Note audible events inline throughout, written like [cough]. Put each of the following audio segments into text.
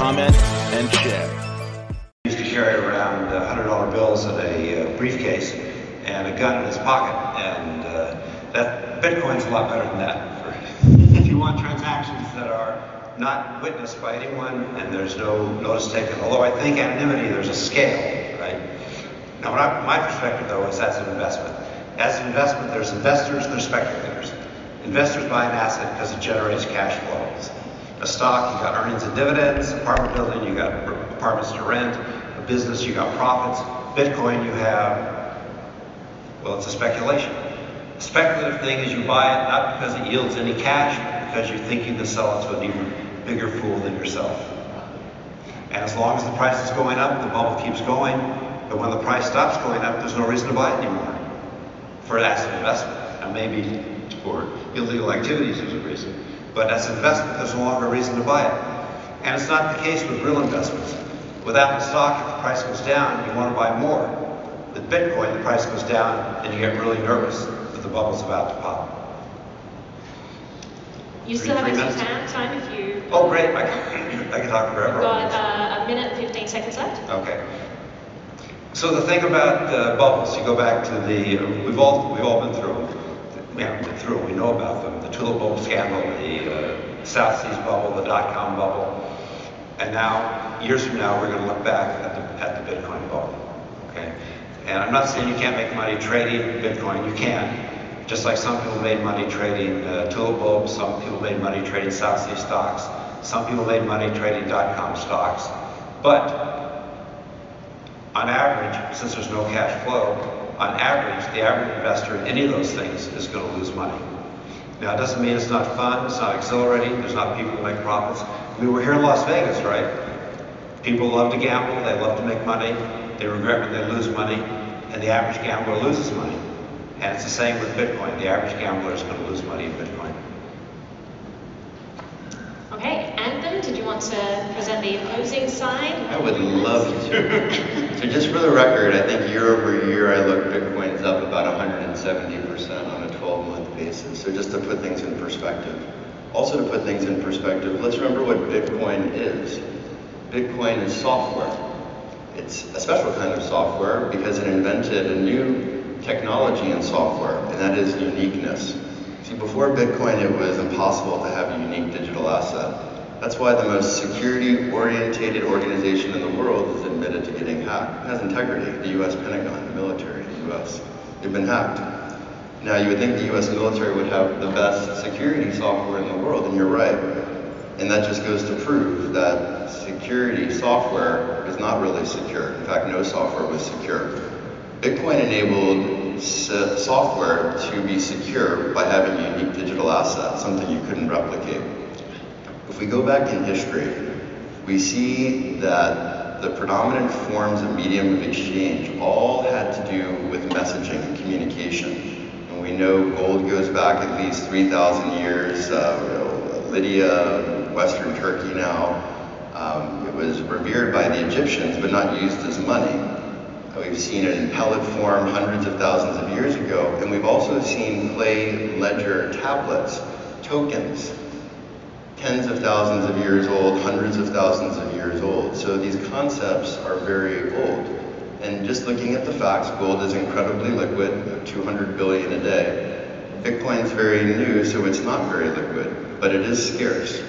comment, and share. He used to carry around uh, $100 bills in a uh, briefcase and a gun in his pocket, and uh, that Bitcoin's a lot better than that. For, [laughs] if you want transactions that are not witnessed by anyone and there's no notice taken, although I think anonymity, there's a scale, right? Now, my perspective, though, is that's an investment. As an investment, there's investors, and there's speculators. Investors buy an asset because it generates cash flows. A stock, you got earnings and dividends. Apartment building, you got apartments to rent. A business, you got profits. Bitcoin, you have, well, it's a speculation. A speculative thing is you buy it not because it yields any cash, but because you think you can sell it to an even bigger fool than yourself. And as long as the price is going up, the bubble keeps going. But when the price stops going up, there's no reason to buy it anymore for asset investment. And maybe for illegal activities there's a reason. But as an investment, there's no longer a reason to buy it. And it's not the case with real investments. With Apple stock, if the price goes down, you want to buy more. With Bitcoin, the price goes down and you get really nervous that the bubble's about to pop. You still have extra time, time if you. Oh, great, I can, [coughs] I can talk forever. You've got uh, a minute and 15 seconds left. Okay. So the thing about uh, bubbles, you go back to the, we've all, we've all been through. We haven't been through we know about them. The tulip bulb scandal, the uh, South Seas bubble, the dot-com bubble. And now, years from now, we're going to look back at the, at the Bitcoin bubble. Okay? And I'm not saying you can't make money trading Bitcoin, you can. Just like some people made money trading uh, tulip bulbs, some people made money trading South Sea stocks, some people made money trading dot-com stocks. But on average, since there's no cash flow, on average, the average investor in any of those things is going to lose money. Now, it doesn't mean it's not fun, it's not exhilarating, there's not people who make profits. We were here in Las Vegas, right? People love to gamble, they love to make money, they regret when they lose money, and the average gambler loses money. And it's the same with Bitcoin. The average gambler is going to lose money in Bitcoin. Okay, Anthem, did you want to present the opposing side? I would love to. [laughs] so just for the record, I think year over year, I look Bitcoin's up about 170% on a 12-month basis. So just to put things in perspective. Also to put things in perspective, let's remember what Bitcoin is. Bitcoin is software. It's a special kind of software because it invented a new technology in software, and that is uniqueness. See, before Bitcoin, it was impossible to have a unique digital asset. That's why the most security-orientated organization in the world is admitted to getting hacked. It has integrity, the US Pentagon, the military, the US. They've been hacked. Now, you would think the US military would have the best security software in the world, and you're right. And that just goes to prove that security software is not really secure. In fact, no software was secure. Bitcoin enabled software to be secure by having unique digital asset, something you couldn't replicate. If we go back in history, we see that the predominant forms of medium of exchange all had to do with messaging and communication. And we know gold goes back at least 3,000 years, uh, Lydia, Western Turkey now. Um, it was revered by the Egyptians, but not used as money. We've seen it in pellet form hundreds of thousands of years ago, and we've also seen clay ledger tablets, tokens, tens of thousands of years old, hundreds of thousands of years old. So these concepts are very old. And just looking at the facts, gold is incredibly liquid, 200 billion a day. Bitcoin's very new, so it's not very liquid, but it is scarce.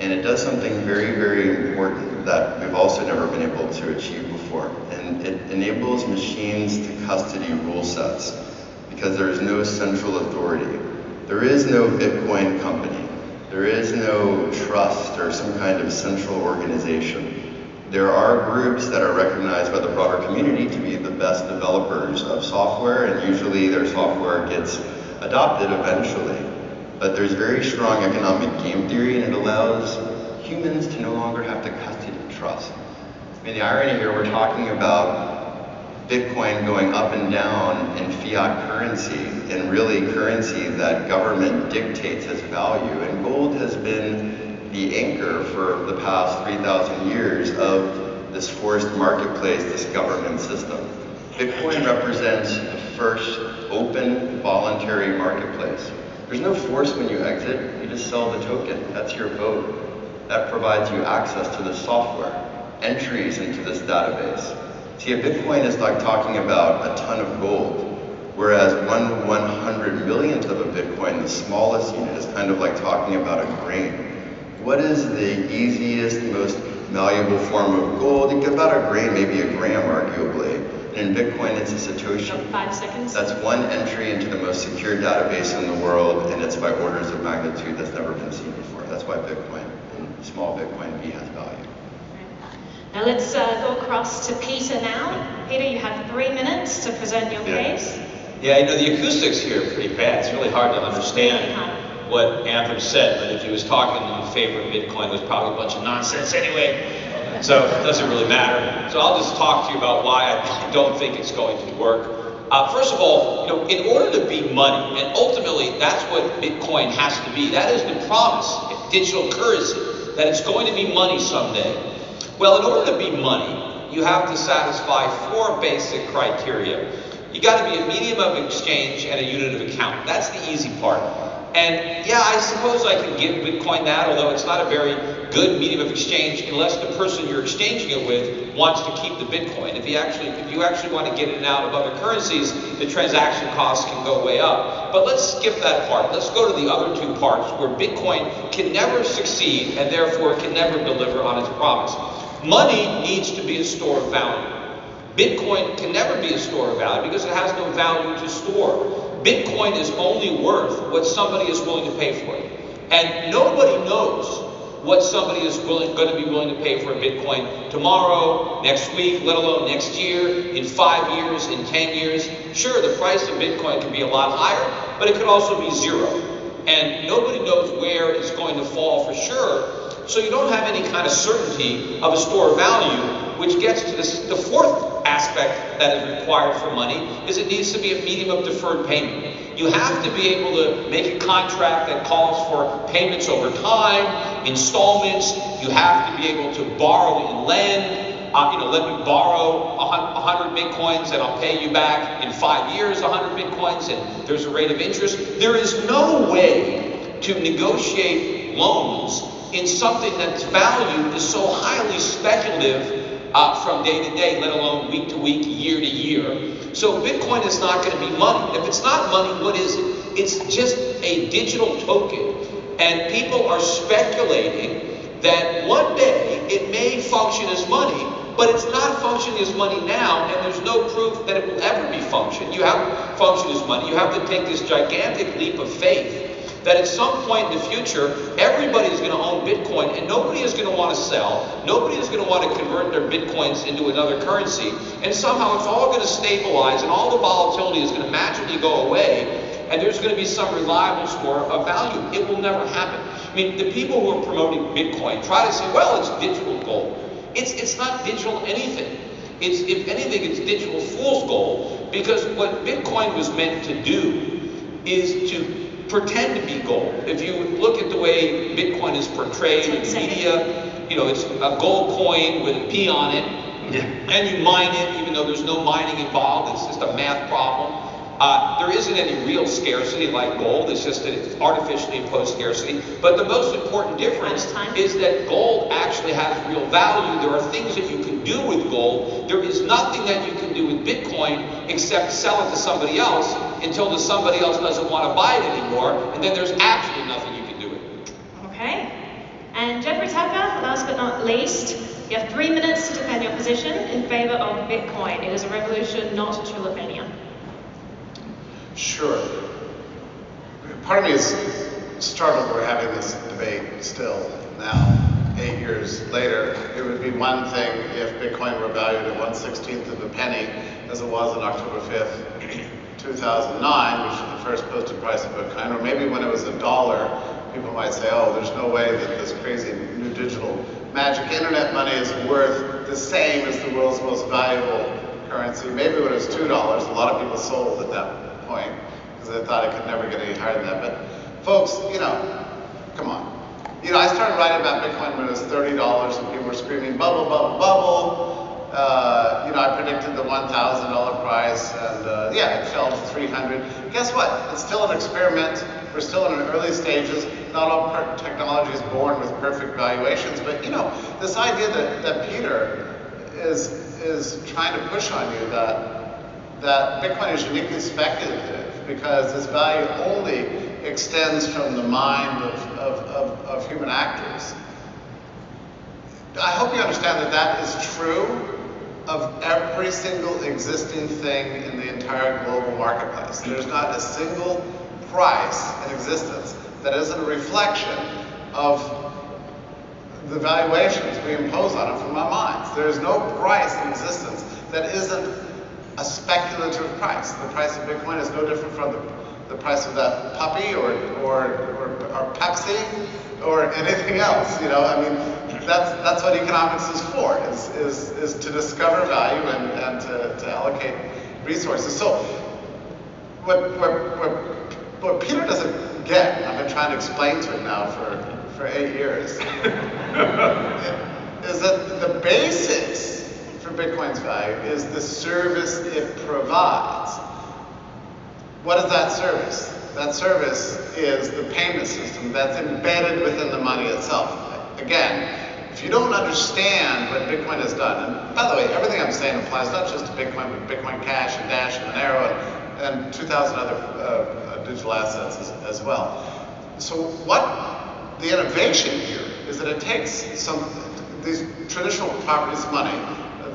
And it does something very, very important that we've also never been able to achieve before. And it enables machines to custody rule sets because there is no central authority. There is no Bitcoin company. There is no trust or some kind of central organization. There are groups that are recognized by the broader community to be the best developers of software, and usually their software gets adopted eventually. But there's very strong economic game theory, and it allows humans to no longer have to custody trust. I mean, the irony here, we're talking about Bitcoin going up and down in fiat currency and really currency that government dictates its value. And gold has been the anchor for the past 3,000 years of this forced marketplace, this government system. Bitcoin represents the first open, voluntary marketplace. There's no force when you exit, you just sell the token. That's your vote. That provides you access to the software, entries into this database. See, a Bitcoin is like talking about a ton of gold, whereas one one hundred millionth of a Bitcoin, the smallest unit, is kind of like talking about a grain. What is the easiest, most malleable form of gold? Think about a grain, maybe a gram, arguably. And in Bitcoin, it's a Satoshi. Five seconds. That's one entry into the most secure database in the world, and it's by orders of magnitude that's never been seen before. That's why Bitcoin, and small Bitcoin B has value. Now let's uh, go across to Peter now. Peter, you have three minutes to present your Yeah. case. Yeah, you know, the acoustics here are pretty bad. It's really hard to understand what Anthem said, but if he was talking in favor of Bitcoin, it was probably a bunch of nonsense anyway. So it doesn't really matter. So I'll just talk to you about why I [laughs] don't think it's going to work. Uh, first of all, you know, in order to be money, and ultimately that's what Bitcoin has to be. That is the promise, digital currency, that it's going to be money someday. Well, in order to be money, you have to satisfy four basic criteria. You got to be a medium of exchange and a unit of account. That's the easy part. And yeah, I suppose I can give Bitcoin that, although it's not a very good medium of exchange unless the person you're exchanging it with wants to keep the Bitcoin. If you actually if you actually want to get it out of other currencies, the transaction costs can go way up. But let's skip that part. Let's go to the other two parts where Bitcoin can never succeed and therefore can never deliver on its promise. Money needs to be a store of value. Bitcoin can never be a store of value because it has no value to store. Bitcoin is only worth what somebody is willing to pay for it. And nobody knows what somebody is willing, going to be willing to pay for a Bitcoin tomorrow, next week, let alone next year, in five years, in 10 years. Sure, the price of Bitcoin can be a lot higher, but it could also be zero. And nobody knows where it's going to fall for sure. So you don't have any kind of certainty of a store of value, which gets to this, the fourth aspect that is required for money is it needs to be a medium of deferred payment. You have to be able to make a contract that calls for payments over time, installments. You have to be able to borrow and lend. Uh, you know, let me borrow a hun- a hundred bitcoins and I'll pay you back in five years hundred bitcoins, and there's a rate of interest. There is no way to negotiate loans in something that's value is so highly speculative uh, from day to day, let alone week to week, year to year. So Bitcoin is not going to be money. If it's not money, what is it? It's just a digital token. And people are speculating that one day it may function as money, but it's not functioning as money now, and there's no proof that it will ever be function. You have to function as money. You have to take this gigantic leap of faith that at some point in the future, everybody is going to own Bitcoin and nobody is going to want to sell. Nobody is going to want to convert their Bitcoins into another currency. And somehow it's all going to stabilize and all the volatility is going to magically go away and there's going to be some reliable store of value. It will never happen. I mean, the people who are promoting Bitcoin try to say, well, it's digital gold. It's, it's not digital anything. It's, if anything, it's digital fool's gold because what Bitcoin was meant to do is to pretend to be gold. If you look at the way Bitcoin is portrayed in Ten media, you know, it's a gold coin with a P on it, and you mine it even though there's no mining involved. It's just a math problem. Uh, there isn't any real scarcity like gold. It's just that it's artificially imposed scarcity. But the most important difference is that gold actually has real value. There are things that you can do with gold. There is nothing that you can do with Bitcoin except sell it to somebody else until the somebody else doesn't want to buy it anymore. And then there's absolutely nothing you can do with it. Okay. And Jeffrey Tucker, last but not least, you have three minutes to defend your position in favor of Bitcoin. It is a revolution, not a tulipmania. Sure. Part of me is startled we're having this debate still now, eight years later. It would be one thing if Bitcoin were valued at 1 16th of a penny, as it was on October 5th, 2009, which is the first posted price of Bitcoin, or maybe when it was a dollar people might say, oh, there's no way that this crazy new digital magic internet money is worth the same as the world's most valuable currency. Maybe when it was $2, a lot of people sold at that point because I thought it could never get any higher than that. But folks, you know, come on. You know, I started writing about Bitcoin when it was $30 and people were screaming, bubble, bubble, bubble. Uh, you know, I predicted the $1,000 price, and uh, yeah, it fell to 300. Guess what? It's still an experiment. We're still in early stages. Not all technology is born with perfect valuations, but you know, this idea that, that Peter is is trying to push on you that that Bitcoin is uniquely speculative because its value only extends from the mind of, of, of, of human actors. I hope you understand that that is true of every single existing thing in the entire global marketplace. There's not a single price in existence that isn't a reflection of the valuations we impose on it from our minds. There is no price in existence that isn't a speculative price. The price of Bitcoin is no different from the, the price of that puppy or, or, or, or Pepsi or anything else. You know, I mean, that's that's what economics is for, is, is, is to discover value and, and to, to allocate resources. So what, what, what, what Peter doesn't get, I've been trying to explain to him now for, for eight years, [laughs] is that the basics Bitcoin's value is the service it provides. What is that service? That service is the payment system that's embedded within the money itself. Again, if you don't understand what Bitcoin has done, and by the way, everything I'm saying applies not just to Bitcoin, but Bitcoin Cash and Dash and Monero and, and 2,000 other uh, digital assets as, as well. So what the innovation here is that it takes some these traditional properties of money,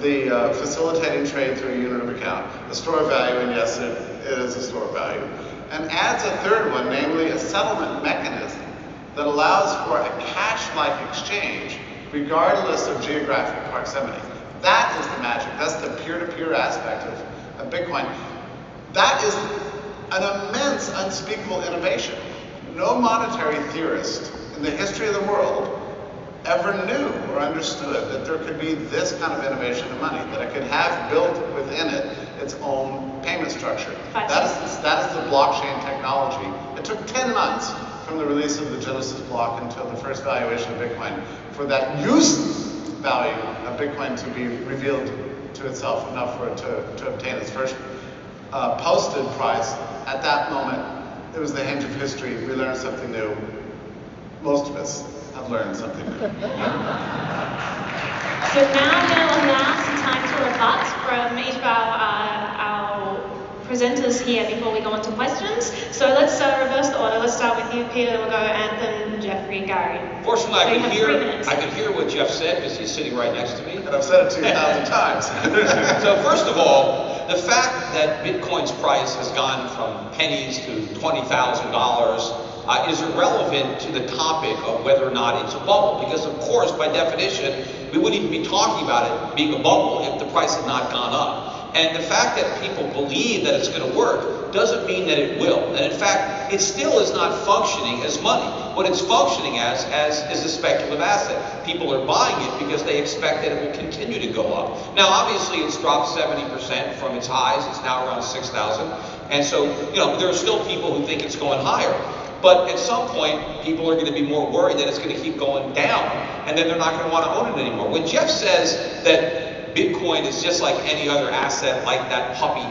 the uh, facilitating trade through a unit of account, a store of value, and yes, it, it is a store of value, and adds a third one, namely a settlement mechanism that allows for a cash-like exchange regardless of geographic proximity. That is the magic. That's the peer-to-peer aspect of, of Bitcoin. That is an immense, unspeakable innovation. No monetary theorist in the history of the world ever knew or understood that there could be this kind of innovation in money, that it could have built within it its own payment structure. That is, that is the blockchain technology. It took 10 months from the release of the Genesis block until the first valuation of Bitcoin for that use value of Bitcoin to be revealed to itself enough for it to, to obtain its first uh, posted price. At that moment, it was the hinge of history. We learned something new. Most of us have learned something new. so now we'll announce the time to rebut from each of our, uh, our presenters here before we go on to questions. So let's uh, reverse the order. Let's start with you, Peter, then we'll go Anthony, Jeffrey, Gary. Fortunately, so I can hear I can hear what Jeff said because he's sitting right next to me. And I've said it 2,000 [laughs] times. so first of all, the fact that Bitcoin's price has gone from pennies to $20,000 uh, is irrelevant to the topic of whether or not it's a bubble. Because of course, by definition, we wouldn't even be talking about it being a bubble if the price had not gone up. And the fact that people believe that it's going to work doesn't mean that it will. And in fact, it still is not functioning as money. What it's functioning as, as is a speculative asset. People are buying it because they expect that it will continue to go up. Now, obviously, it's dropped 70% from its highs. It's now around 6,000. And so, you know, there are still people who think it's going higher. But at some point, people are going to be more worried that it's going to keep going down, and then they're not going to want to own it anymore. When Jeff says that Bitcoin is just like any other asset, like that puppy.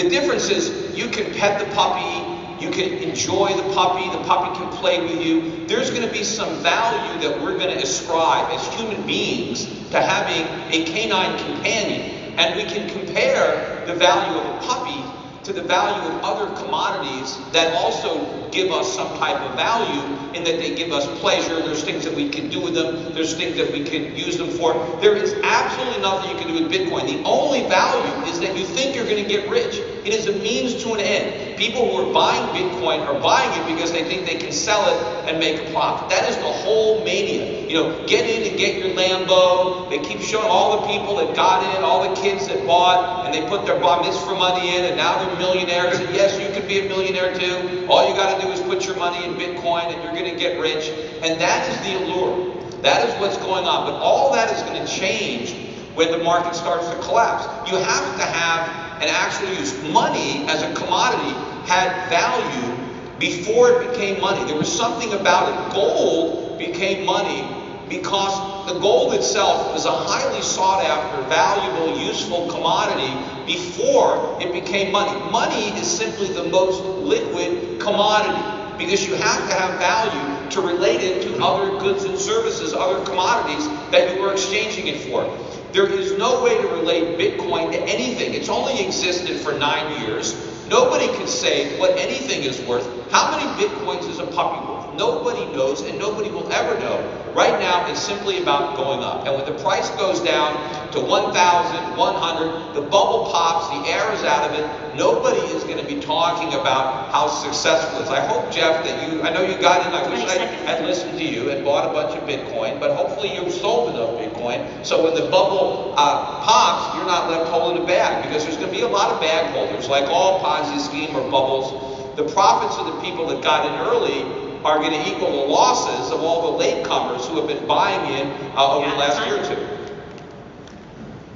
The difference is you can pet the puppy, you can enjoy the puppy, the puppy can play with you. There's going to be some value that we're going to ascribe as human beings to having a canine companion. And we can compare the value of a puppy to the value of other commodities that also give us some type of value in that they give us pleasure. There's things that we can do with them. There's things that we can use them for. There is absolutely nothing you can do with Bitcoin. The only value is that you think you're going to get rich. It is a means to an end. People who are buying Bitcoin are buying it because they think they can sell it and make a profit. That is the whole mania. You know, get in and get your Lambo. They keep showing all the people that got in, all the kids that bought, and they put their bar mitzvah money in, and now they're millionaires. And yes, you could be a millionaire too. All you got to do is put your money in Bitcoin, and you're going to get rich. And that is the allure. That is what's going on. But all that is going to change when the market starts to collapse. You have to have an actually use. Money as a commodity had value before it became money. There was something about it. Gold became money because the gold itself was a highly sought after, valuable, useful commodity before it became money. Money is simply the most liquid commodity because you have to have value to relate it to other goods and services, other commodities that you were exchanging it for. There is no way to relate Bitcoin to anything. It's only existed for nine years. Nobody can say what anything is worth. How many Bitcoins is a puppy worth? Nobody knows and nobody will ever know. Right now, it's simply about going up. And when the price goes down to 1,100, the bubble pops, the air is out of it. Nobody is going to be talking about how successful it is. I hope, Jeff, that you, I know you got in, I wish I had listened to you and bought a bunch of Bitcoin, but hopefully you sold enough Bitcoin. So when the bubble uh, pops, you're not left holding a bag because there's going to be a lot of bag holders, like all Ponzi scheme or bubbles. The profits of the people that got in early are going to equal the losses of all the latecomers who have been buying in uh, over yeah, the last year or two.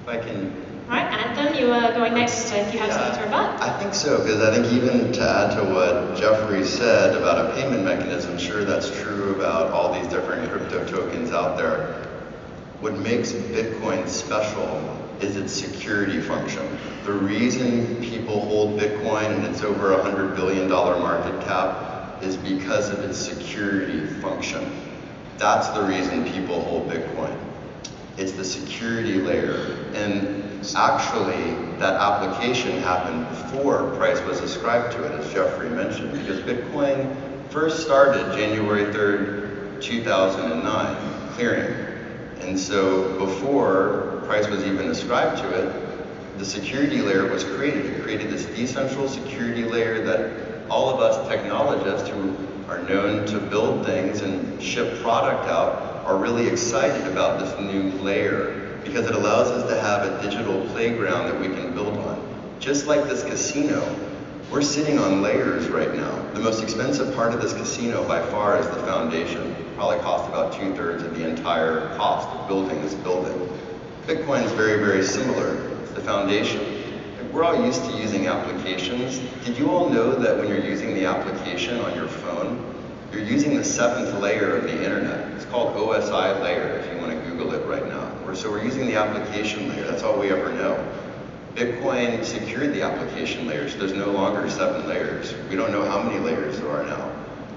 If I can. All right, Anthem, you are going next if you have yeah, something to rebut. I think so, because I think even to add to what Jeffrey said about a payment mechanism, sure that's true about all these different crypto tokens out there. What makes Bitcoin special is its security function. The reason people hold Bitcoin and it's over a $100 billion market cap is because of its security function. That's the reason people hold Bitcoin. It's the security layer. And actually, that application happened before price was ascribed to it, as Jeffrey mentioned, because Bitcoin first started January 3rd, 2009, clearing. And so before price was even ascribed to it, the security layer was created. It created this decentral security layer that all of us technologists who are known to build things and ship product out are really excited about this new layer because it allows us to have a digital playground that we can build on. Just like this casino, we're sitting on layers right now. The most expensive part of this casino by far is the foundation. Probably cost about two thirds of the entire cost of building this building. Bitcoin is very, very similar. It's the foundation we're all used to using applications. Did you all know that when you're using the application on your phone, you're using the seventh layer of the internet. It's called OSI layer if you want to Google it right now. So we're using the application layer. That's all we ever know. Bitcoin secured the application layers. So there's no longer seven layers. We don't know how many layers there are now.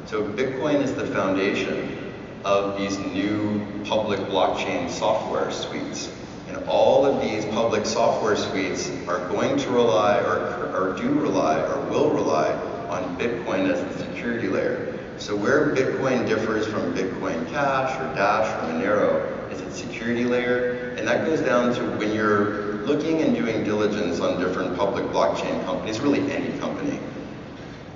So Bitcoin is the foundation of these new public blockchain software suites And all of these public software suites are going to rely or, or do rely or will rely on Bitcoin as the security layer. So where Bitcoin differs from Bitcoin Cash or Dash or Monero is its security layer. And that goes down to when you're looking and doing diligence on different public blockchain companies, really any company.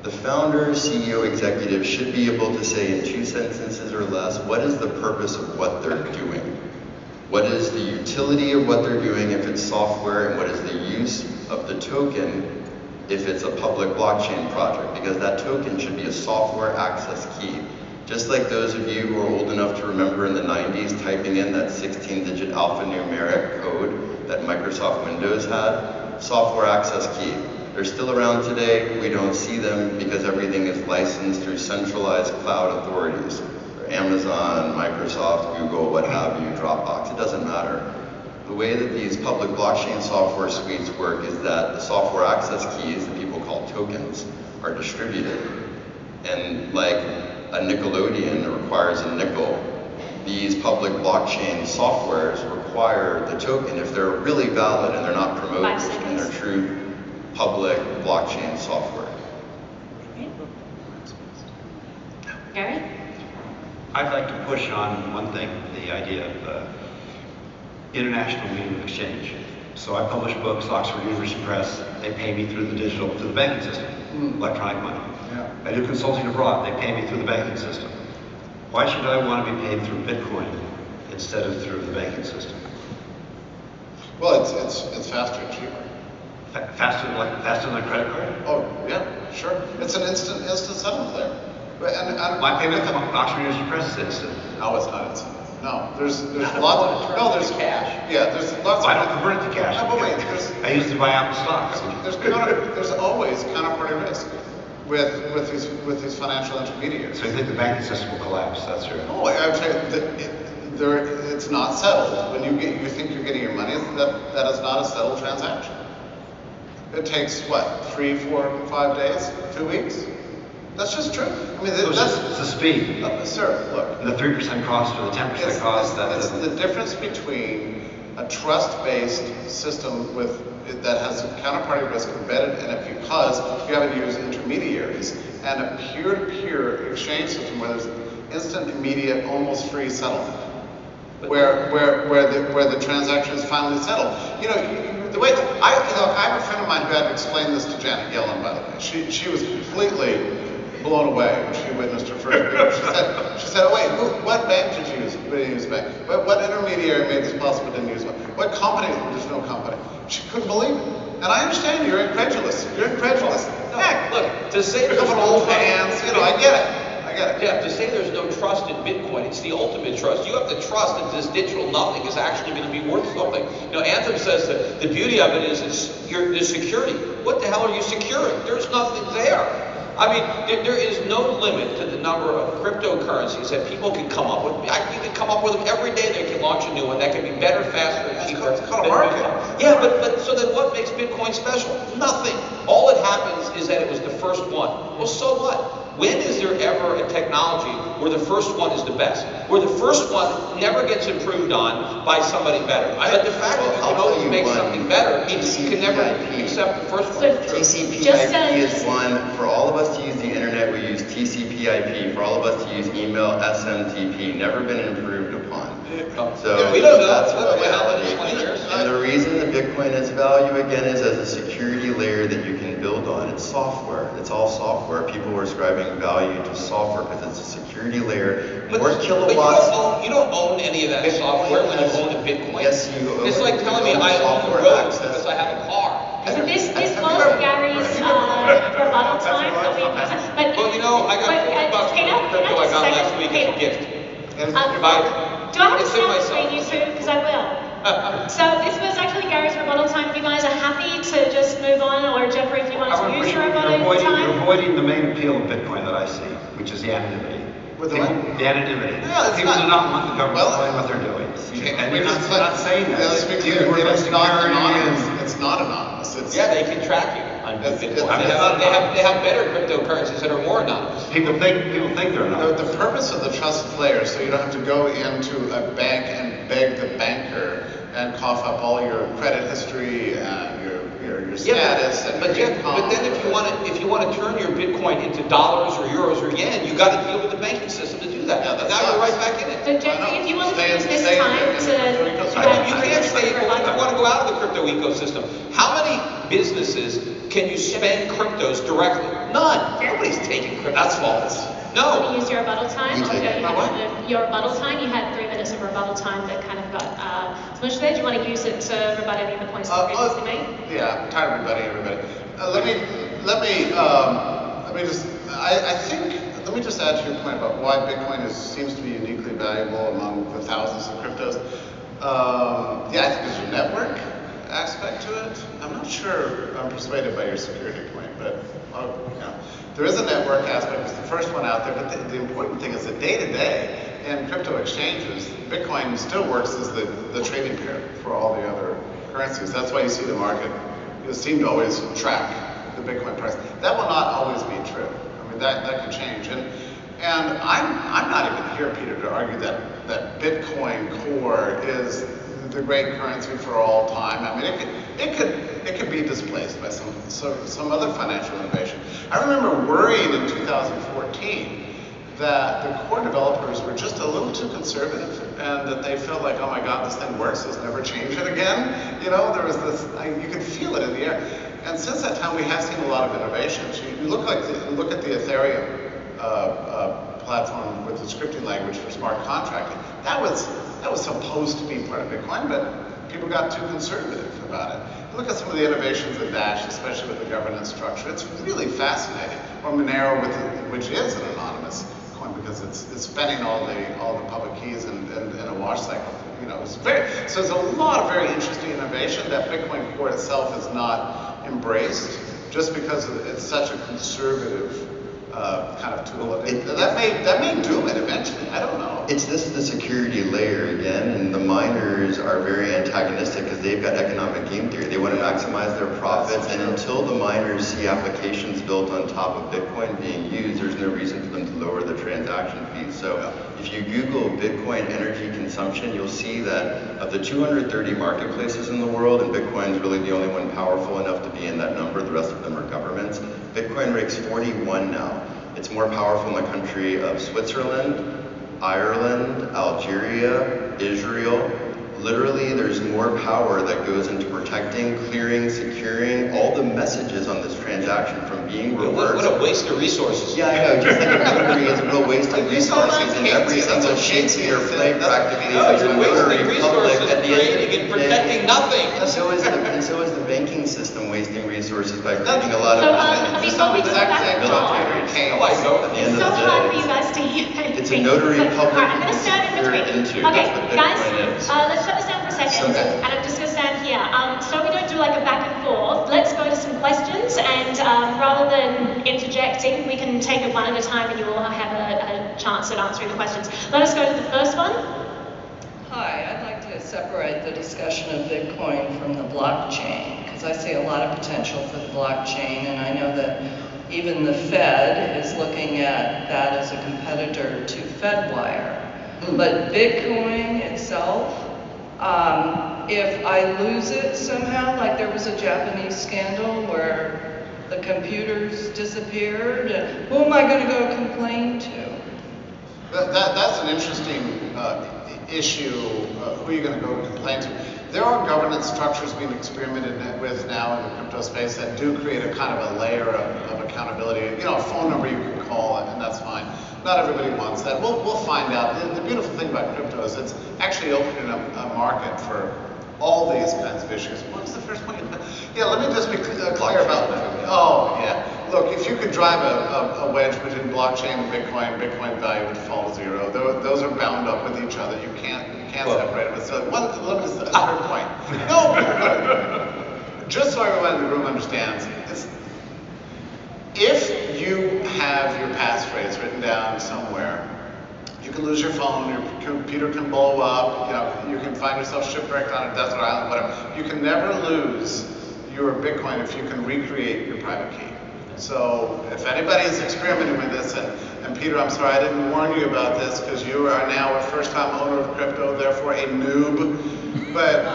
The founder, CEO, executive should be able to say in two sentences or less, what is the purpose of what they're doing? What is the utility of what they're doing if it's software, and what is the use of the token if it's a public blockchain project? Because that token should be a software access key. Just like those of you who are old enough to remember in the 90s typing in that 16-digit alphanumeric code that Microsoft Windows had, software access key. They're still around today. We don't see them because everything is licensed through centralized cloud authorities. Amazon, Microsoft, Google, what have you, Dropbox, it doesn't matter. The way that these public blockchain software suites work is that the software access keys that people call tokens are distributed. And like a Nickelodeon requires a nickel, these public blockchain softwares require the token if they're really valid and they're not promoted and they're true public blockchain software. Gary? I'd like to push on one thing, the idea of uh, international medium of exchange. So I publish books, Oxford University Press. They pay me through the digital, through the banking system, electronic money. Yeah. I do consulting abroad. They pay me through the banking system. Why should I want to be paid through Bitcoin instead of through the banking system? Well, it's, it's, it's faster and cheaper. Fa- Faster than like faster than a credit card? Oh, yeah, sure. It's an instant, instant settlement there. But- And, and. My payment from Oxford University Press is instant. No, it's not instant. No, there's, [laughs] there's lots, of- no, there's. Cash. Yeah, there's lots of. I don't convert it to cash. No, but wait, there's, I use to buy Apple stocks. there's, counter- there's always counterparty risk with, with these, with these financial intermediaries. So you think the banking system will collapse? That's your. No, I would say that it, there, it's not settled. When you get, you think you're getting your money, that, that is not a settled transaction. It takes what, three, four, five days, two weeks? That's just true. I mean, So it's that's, just, it's the speed. uh, sir, look. The three percent cost or the ten It's, percent cost it's, that it's the difference between a trust-based system with, that has counterparty risk embedded in it because you haven't used intermediaries, and a peer-to-peer exchange system where there's instant, immediate, almost free settlement. Where, where, where the, where the transaction is finally settled. You know, you- you- the way, I, you know, I have a friend of mine who had to explain this to Janet Yellen, by the way. She, she was completely blown away when she witnessed her first meeting. She said, she said, oh wait, who, what bank did you use? Didn't use bank. What, what intermediary made this possible? Didn't use one. What company? There's no company. She couldn't believe it. And I understand you're incredulous. You're incredulous. Heck, Look, to say there's old hands. You know, I get it. I it. Yeah, to say there's no trust in Bitcoin, it's the ultimate trust. You have to trust that this digital nothing is actually going to be worth something. You know, Anthem says that the beauty of it is it's your the security. What the hell are you securing? There's nothing there. I mean, there, there is no limit to the number of cryptocurrencies that people can come up with. I, you can come up with them every day. They can launch a new one that can be better, faster, and cheaper. it's called a market. Yeah, but, but so then what makes Bitcoin special? Nothing. All that happens is that it was the first one. Well, so what? When is there ever a technology where the first one is the best? Where the first one never gets improved on by somebody better? I, But the fact that you I'll can you make something better means you can never accept the first one. So- as true. TCP/IP Just, uh, is one, for all of us to use the internet, we use TCP/IP. For all of us to use email, SMTP, never been improved upon. So Yeah, we don't know. that's That's a what happened reality. in 20 years. And the reason that Bitcoin has value again is as a security layer that you can build on. It's software. It's all software. People are ascribing value to software because it's a security layer. But, More but you kilowatts. don't own you don't own any of that Bitcoin software when you has- own a Bitcoin. Yes, you own It's like telling me I own the software road access. because I have a car. So this, this Have was Gary's, uh, rebuttal time, I mean, but. Well, you know, I got but, 40 uh, bucks for Peter, the Peter, crypto I got last week as a Peter. gift. Um, Bye. Do I have to It's in stand between you two? Because I will. [laughs] So this was actually Gary's rebuttal time. If you guys are happy to just move on, or Jeffrey, if you want to would use appreciate- your You're rebuttal avoiding, you're avoiding the main appeal of Bitcoin that I see, which is the anonymity. With the People- The anonymity. Yeah, People not- do not want the government Well, knowing what they're doing. And We you're not, just- you're not saying that. Yeah, let's be You clear, work it on is not anonymous. and- It's not anonymous. It's. Yeah, they can track you It's- Bitcoin. it's- They have, they have they have better cryptocurrencies that are more anonymous. People think, people think they're The, not. the purpose of the trusted layer is so you don't have to go into a bank and beg the banker and cough up all your credit history and your, your, your Yeah, status but, and but, your Jeff, but then if you want to if you want to turn your Bitcoin into dollars or euros or yen, you got to deal with the banking system do that. Now you're right back in it. So Jeffrey, if you want to use this time to, to I mean, you can't stay, you want to go out of the crypto ecosystem, how many businesses can you spend cryptos directly? None. Nobody's taking crypto. That's false. Want to No. use your rebuttal time? You take you had Your rebuttal time, you had three minutes of rebuttal time that kind of got uh, smushed there. Do you want to use it to rebut any of the points Uh, that uh, previously made? Yeah, I'm tired of rebutting everybody. Uh, let me, let me, um, let me just, I, I think, let me just add to your point about why Bitcoin is, seems to be uniquely valuable among the thousands of cryptos. Um, yeah, I think there's a network aspect to it. I'm not sure I'm persuaded by your security point, but, uh, you know, there is a network aspect. It's the first one out there, but the, the important thing is that day to day in crypto exchanges, Bitcoin still works as the, the trading pair for all the other currencies. That's why you see the market you seem to always track the Bitcoin price. That will not always be true. That, that can change. And, and I'm, I'm not even here, Peter, to argue that, that Bitcoin Core is the great currency for all time. I mean, it could, it could, it could be displaced by some, so, some other financial innovation. I remember worrying in 2014 that the core developers were just a little too conservative and that they felt like, oh my God, this thing works, let's never change it again. You know, there was this, I, you could feel it in the air. And since that time, we have seen a lot of innovations. You, you look like the, look at the Ethereum uh, uh, platform with the scripting language for smart contracting. That was that was supposed to be part of Bitcoin, but people got too conservative about it. You look at some of the innovations in Dash, especially with the governance structure. It's really fascinating. Or Monero, with which is an anonymous coin because it's it's spending all the all the public keys in, in, in a wash cycle. You know, it's very so there's a lot of very interesting innovation that Bitcoin Core itself is not embraced just because it's such a conservative uh, kind of tool. It, that may that may doom it eventually. I don't know. It's this the security layer again, and the miners are very antagonistic because they've got economic game theory. They want to maximize their profits, and until the miners see applications built on top of Bitcoin being used, there's no reason for them to lower the transaction fees. So yeah. If you Google Bitcoin energy consumption, you'll see that of the 230 marketplaces in the world, and Bitcoin is really the only one powerful enough to be in that number. The rest of them are governments. Bitcoin ranks 41 now. It's more powerful in the country of Switzerland, Ireland, Algeria, Israel, literally there's more power that goes into protecting, clearing, securing all the messages on this transaction from being reversed. What, what a waste of resources. Yeah, I know. Just like a notary is a real waste of [laughs] resources in every single Shakespeare play practically. No, you're wasting resources at the end creating and protecting nothing. And so is the and so is the banking system wasting resources by creating a lot so, of. Um, before we go back to I. At the end it's so hard for you guys to hear. It's a notary public. Alright, I'm gonna stand in between. Okay, guys, uh, let's shut this down for a second, Okay. and I'm just going to stand here. Um, so we don't do like a back and forth. Let's go to some questions, and um, rather than interjecting, we can take it one at a time, and you all have a, a chance at answering the questions. Let us go to the first one. Hi, I'd like to separate the discussion of Bitcoin from the blockchain because I see a lot of potential for the blockchain, and I know that even the Fed is looking at that as a competitor to FedWire. But Bitcoin itself, um, if I lose it somehow, like there was a Japanese scandal where the computers disappeared, who am I going to go complain to? That, that, that's an interesting uh, issue. Uh, who are you going to go complain to? There are governance structures being experimented with now in the crypto space that do create a kind of a layer of, of accountability. You know, a phone number you can call, and that's fine. Not everybody wants that. We'll, we'll find out. The, the beautiful thing about crypto is it's actually opening a, a market for all these kinds of issues. What was the first one? [laughs] Yeah, let me just be uh, clear about that. Oh, yeah. Look, if you could drive a, a, a, wedge between blockchain and Bitcoin, Bitcoin value would fall to zero. Those, those are bound up with each other. You can't you can't well, separate them. So one, let me just third point. [laughs] No, just so everyone in the room understands, it's if you have your passphrase written down somewhere, you can lose your phone, your computer can blow up, you know, you can find yourself shipwrecked on a desert island, whatever. You can never lose your Bitcoin if you can recreate your private key. So if anybody is experimenting with this, and, and Peter, I'm sorry I didn't warn you about this because you are now a first-time owner of crypto, therefore a noob. But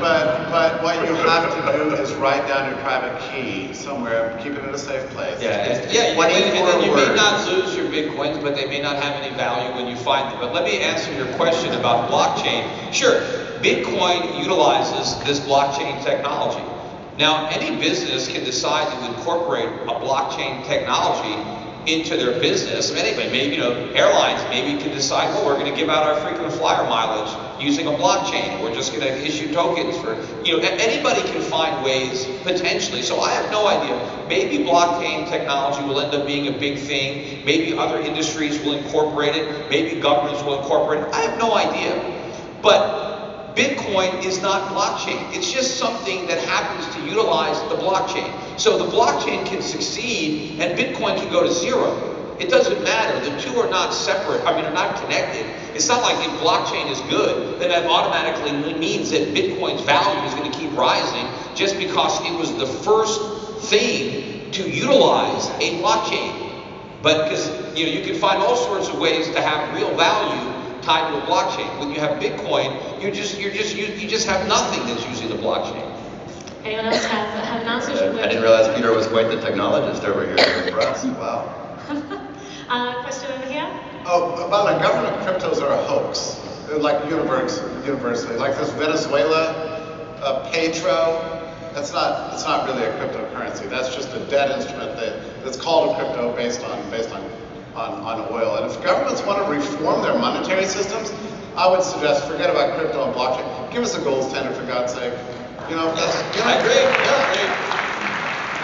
but but what you have to do is write down your private key somewhere, keep it in a safe place. Yeah, it's, it's, yeah. And, and then you may not lose your bitcoins, but they may not have any value when you find them. But let me answer your question about blockchain. Sure, Bitcoin utilizes this blockchain technology. Now, any business can decide to incorporate a blockchain technology into their business. I mean, anybody, maybe, you know, airlines maybe can decide, well, we're going to give out our frequent flyer mileage using a blockchain. We're just going to issue tokens for, you know, anybody can find ways potentially. So I have no idea. Maybe blockchain technology will end up being a big thing. Maybe other industries will incorporate it. Maybe governments will incorporate it. I have no idea. But Bitcoin is not blockchain. It's just something that happens to utilize the blockchain. So the blockchain can succeed and Bitcoin can go to zero. It doesn't matter. The two are not separate. I mean, they're not connected. It's not like if blockchain is good, then that automatically means that Bitcoin's value is going to keep rising just because it was the first thing to utilize a blockchain. But because you know you can find all sorts of ways to have real value tied to a blockchain. When you have Bitcoin, you're just you're just you, you just have nothing that's using the blockchain. Anyone else have, have an answer? Uh, I didn't realize Peter was quite the technologist over here for us. Wow. [laughs] Uh, question over here. Oh, about like government cryptos are a hoax. They're like universe, universally. Like this Venezuela, uh, Petro, that's not, that's not really a cryptocurrency. That's just a debt instrument that, that's called a crypto based on, based on, on, on oil. And if governments want to reform their monetary systems, I would suggest forget about crypto and blockchain. Give us a gold standard for God's sake. You know, that's, you know, agree. Yeah.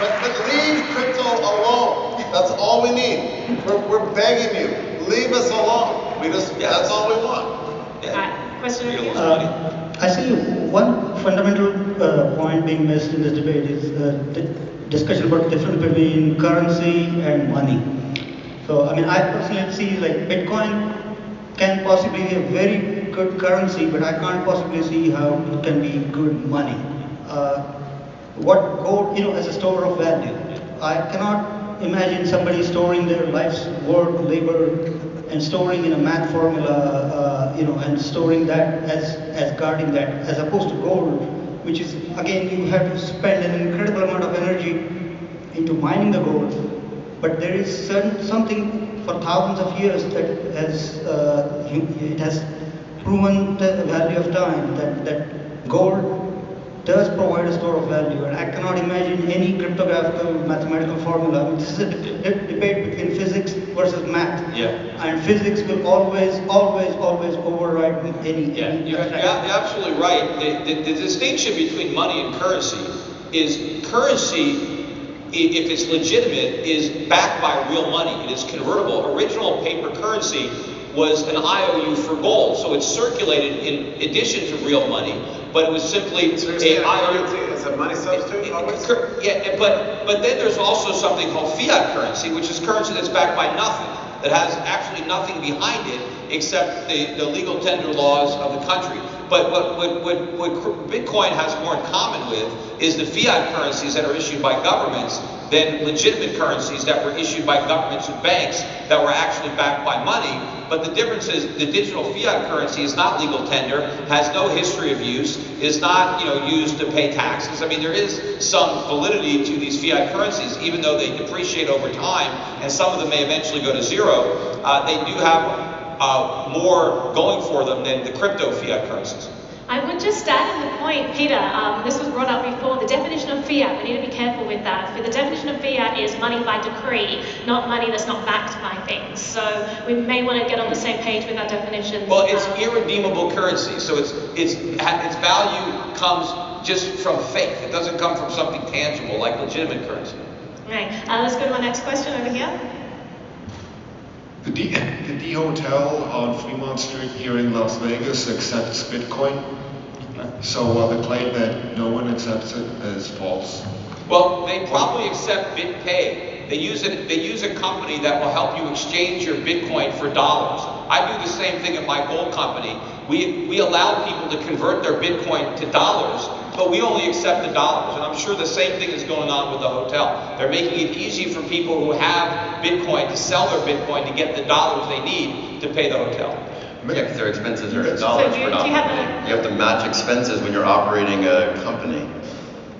But, but leave crypto alone. That's all we need. We're, we're begging you, leave us alone. We just, Yeah. that's all we want. Yeah. Alright, question over here. Uh, I see one fundamental uh, point being missed in this debate is uh, the discussion about the difference between currency and money. So, I mean, I personally see like Bitcoin can possibly be a very good currency, but I can't possibly see how it can be good money. Uh, what gold, you know, as a store of value. I cannot imagine somebody storing their life's work, labor, and storing in a math formula, uh, you know, and storing that as, as guarding that, as opposed to gold, which is, again, you have to spend an incredible amount of energy into mining the gold. But there is certain, something for thousands of years that has, uh, it has proven the value of time, that, that gold does provide a store of value, and I cannot imagine any cryptographical mathematical formula. I mean, this is a de- de- debate between physics versus math. Yeah. And physics will always, always, always override any. Yeah, any you're, you're absolutely right. The, the, the distinction between money and currency is currency, if it's legitimate, is backed by real money. It is convertible. Original paper currency was an IOU for gold, so it's circulated in addition to real money, but it was simply So a saying IOU. currency is a money substitute always? Cur- Yeah, but, but then there's also something called fiat currency, which is currency that's backed by nothing, that has actually nothing behind it except the, the legal tender laws of the country. But what, what, what, what Bitcoin has more in common with is the fiat currencies that are issued by governments than legitimate currencies that were issued by governments and banks that were actually backed by money. But the difference is the digital fiat currency is not legal tender, has no history of use, is not you know used to pay taxes. I mean there is some validity to these fiat currencies, even though they depreciate over time, and some of them may eventually go to zero. Uh, they do have uh, more going for them than the crypto fiat currencies. I would just add in the point, Peter, um, this was brought up before, the definition of fiat, we need to be careful with that. For the definition of fiat is money by decree, not money that's not backed by things. So we may want to get on the same page with our definitions. Well, it's Um, irredeemable currency, so it's it's its value comes just from faith. It doesn't come from something tangible like legitimate currency. Right, uh, let's go to our next question over here. The D, the D Hotel on Fremont Street here in Las Vegas accepts Bitcoin. So uh, the claim that no one accepts it is false. Well, they probably accept BitPay. They use it. They use a company that will help you exchange your Bitcoin for dollars. I do the same thing at my gold company. We we allow people to convert their Bitcoin to dollars, but we only accept the dollars. And I'm sure the same thing is going on with the hotel. They're making it easy for people who have Bitcoin to sell their Bitcoin to get the dollars they need to pay the hotel. Yeah, because their expenses are in So dollars. do- We're do you have a- You have to match expenses when you're operating a company.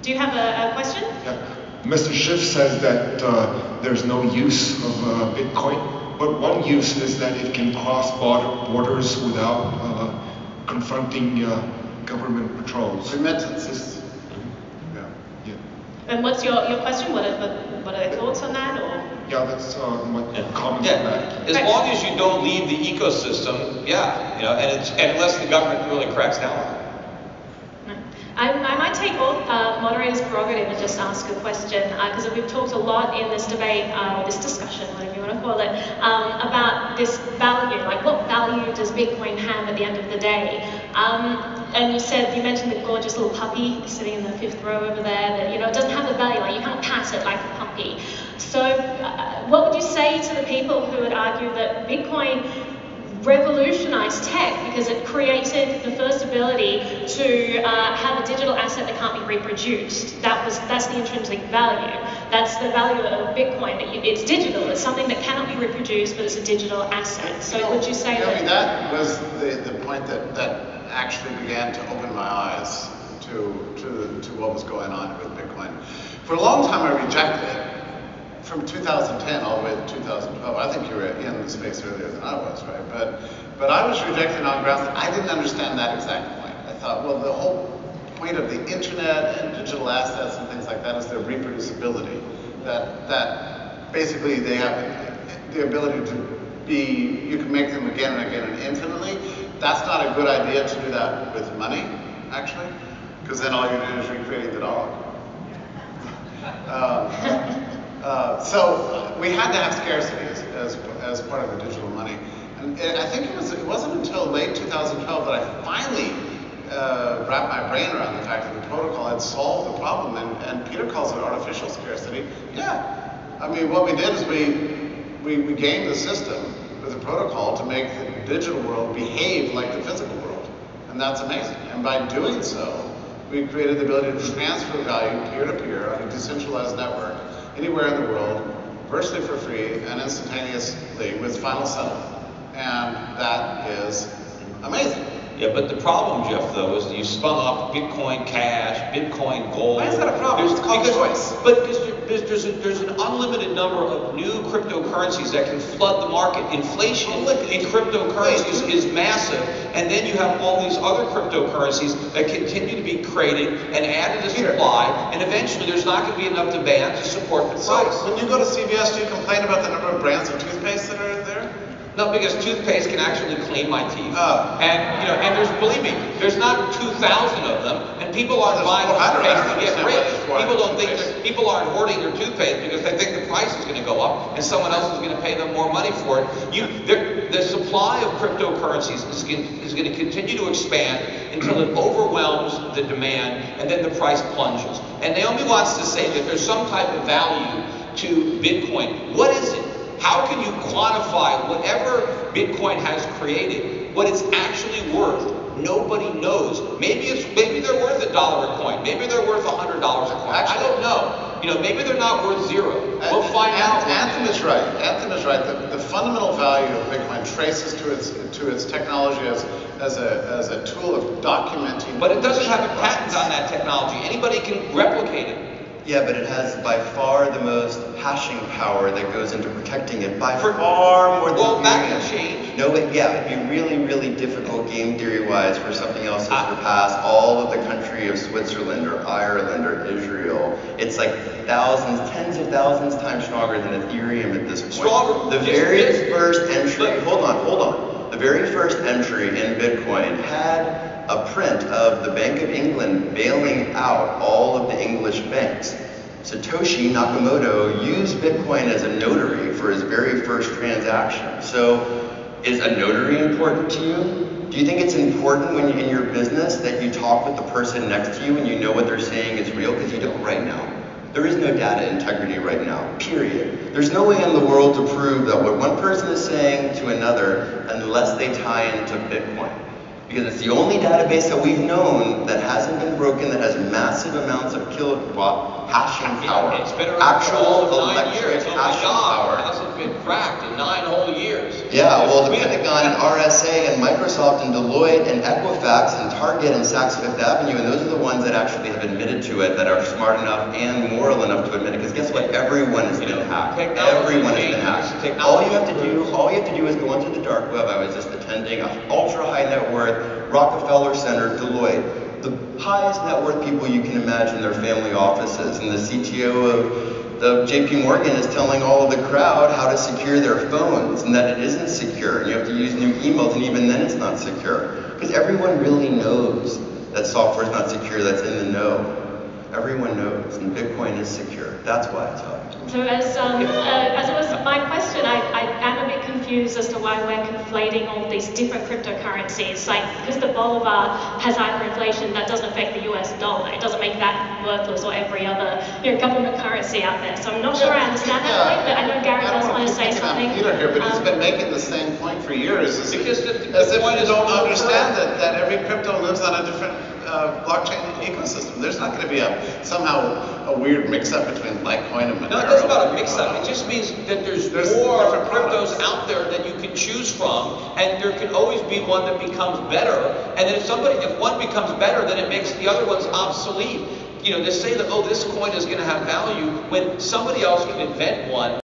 Do you have a, a question? Yeah. Mr. Schiff says that uh, there's no use of uh, Bitcoin, but one use is that it can cross borders without uh, confronting uh, government patrols. Remittances. Yeah. Yeah, And what's your, your question? What are, what, what are your thoughts on that? Or yeah that's uh, my comment Yeah, on that. as long as you don't leave the ecosystem, yeah, you know, and it's and unless the government really cracks down on it. I, I might take all uh, moderators' prerogative and just ask a question because we've talked a lot in this debate, uh, or this discussion, whatever you want to call it, um, about this value. Like, what value does Bitcoin have at the end of the day? Um, and you said you mentioned the gorgeous little puppy sitting in the fifth row over there. That you know it doesn't have a value. Like you can't pass it like a puppy. So, uh, what would you say to the people who would argue that Bitcoin revolutionized tech because it created the first ability to uh, have a digital asset that can't be reproduced. That was that's the intrinsic value. That's the value of Bitcoin. That you, it's digital. It's something that cannot be reproduced, but it's a digital asset. So would you say You know, I mean, that? that was the, the point that, that actually began to open my eyes to, to, to what was going on with Bitcoin. For a long time, I rejected it. From 2010 all the way to 2012, I think you were in the space earlier than I was, right? But, but I was rejected on grounds that I didn't understand that exact point. I thought, well, the whole point of the internet and digital assets and things like that is their reproducibility. That, that basically they have the ability to be, you can make them again and again and infinitely. That's not a good idea to do that with money, actually, because then all you're doing is recreating the dog. [laughs] uh, uh, so we had to have scarcity as, as, as, part of the digital money. And I think it, was, it wasn't until late 2012 that I finally uh, wrapped my brain around the fact that the protocol had solved the problem. And, and Peter calls it artificial scarcity. Yeah. I mean, what we did is we, we, we gamed the system with the protocol to make the digital world behave like the physical world. And that's amazing. And by doing so, we created the ability to transfer value peer-to-peer -peer on a decentralized network anywhere in the world, virtually for free and instantaneously with final settlement. And that is amazing. Yeah, but the problem, Jeff, though, is you spun off Bitcoin Cash, Bitcoin Gold. Why is that a problem? There's, it's called because, choice. But there's, there's, a, there's an unlimited number of new cryptocurrencies that can flood the market. Inflation oh, in cryptocurrencies is massive, and then you have all these other cryptocurrencies that continue to be created and added to supply, and eventually there's not going to be enough demand to support the price. So when you go to CVS, do you complain about the number of brands of toothpaste that are there? No, because toothpaste can actually clean my teeth. Oh. And you know, and there's believe me, there's not 2,000 of them, and people aren't buying toothpaste to get rich. People don't think people aren't hoarding their toothpaste because they think the price is going to go up, and someone else is going to pay them more money for it. You, the supply of cryptocurrencies is, is going to continue to expand until it overwhelms the demand, and then the price plunges. And Naomi wants to say that there's some type of value to Bitcoin. What is it? How can you quantify whatever Bitcoin has created, what it's actually worth? Nobody knows. Maybe it's maybe they're worth a dollar a coin. Maybe they're worth a hundred dollars a coin. Actually, I don't know. You know, maybe they're not worth zero. We'll find out. Anthem is right. Anthem is right. The, the fundamental value of Bitcoin traces to its to its technology as as a as a tool of documenting. But it doesn't have a patent on that technology. Anybody can replicate it. Yeah, but it has by far the most hashing power that goes into protecting it by For, far more than Well, that can change. No, but yeah, it'd be really, really difficult game theory-wise for something else to uh, surpass all of the country of Switzerland or Ireland or Israel. It's like thousands, tens of thousands times stronger than Ethereum at this point. Stronger. The very first entry, hold on, hold on. The very first entry in Bitcoin had a print of the Bank of England bailing out all of the English banks. Satoshi Nakamoto used Bitcoin as a notary for his very first transaction. So is a notary important to you? Do you think it's important when you're in your business that you talk with the person next to you and you know what they're saying is real? Because you don't right now. There is no data integrity right now, period. There's no way in the world to prove that what one person is saying to another unless they tie into Bitcoin because it's the only database that we've known that hasn't been broken that has massive amounts of kilowatt hashing power. Around actual electric hashing power. Been cracked in nine whole years. Yeah, well, the Pentagon and RSA and Microsoft and Deloitte and Equifax and Target and Saks Fifth Avenue, and those are the ones that actually have admitted to it, that are smart enough and moral enough to admit it. Because guess what? Everyone has been hacked. Everyone has been hacked. All you have to do, all you have to do is go onto the dark web. I was just attending an ultra high net worth Rockefeller Center, Deloitte, the highest net worth people you can imagine their family offices, and the CTO of the JP Morgan is telling all of the crowd how to secure their phones and that it isn't secure. And you have to use new emails, and even then it's not secure. Because everyone really knows that software is not secure, that's in the know. Everyone knows, and Bitcoin is secure. That's why it's up. So as, um, uh, as it was my question, I, I confused as to why we're conflating all these different cryptocurrencies. Like, because the Bolivar has hyperinflation, that doesn't affect the US dollar. It doesn't make that worthless or every other you know, government currency out there. So I'm not sure I understand that point, but I know Gary does want to say something. Peter here, but um, he's been making the same point for years. Because the, as if you don't understand that, that every crypto lives on a different uh, blockchain ecosystem. There's not going to be a somehow a weird mix-up between Litecoin and Monero. No, it doesn't about a mix-up. It just means that there's, There's more cryptos out there that you can choose from, and there can always be one that becomes better. And then if somebody, if one becomes better, then it makes the other ones obsolete. You know, to say that oh, this coin is going to have value when somebody else can invent one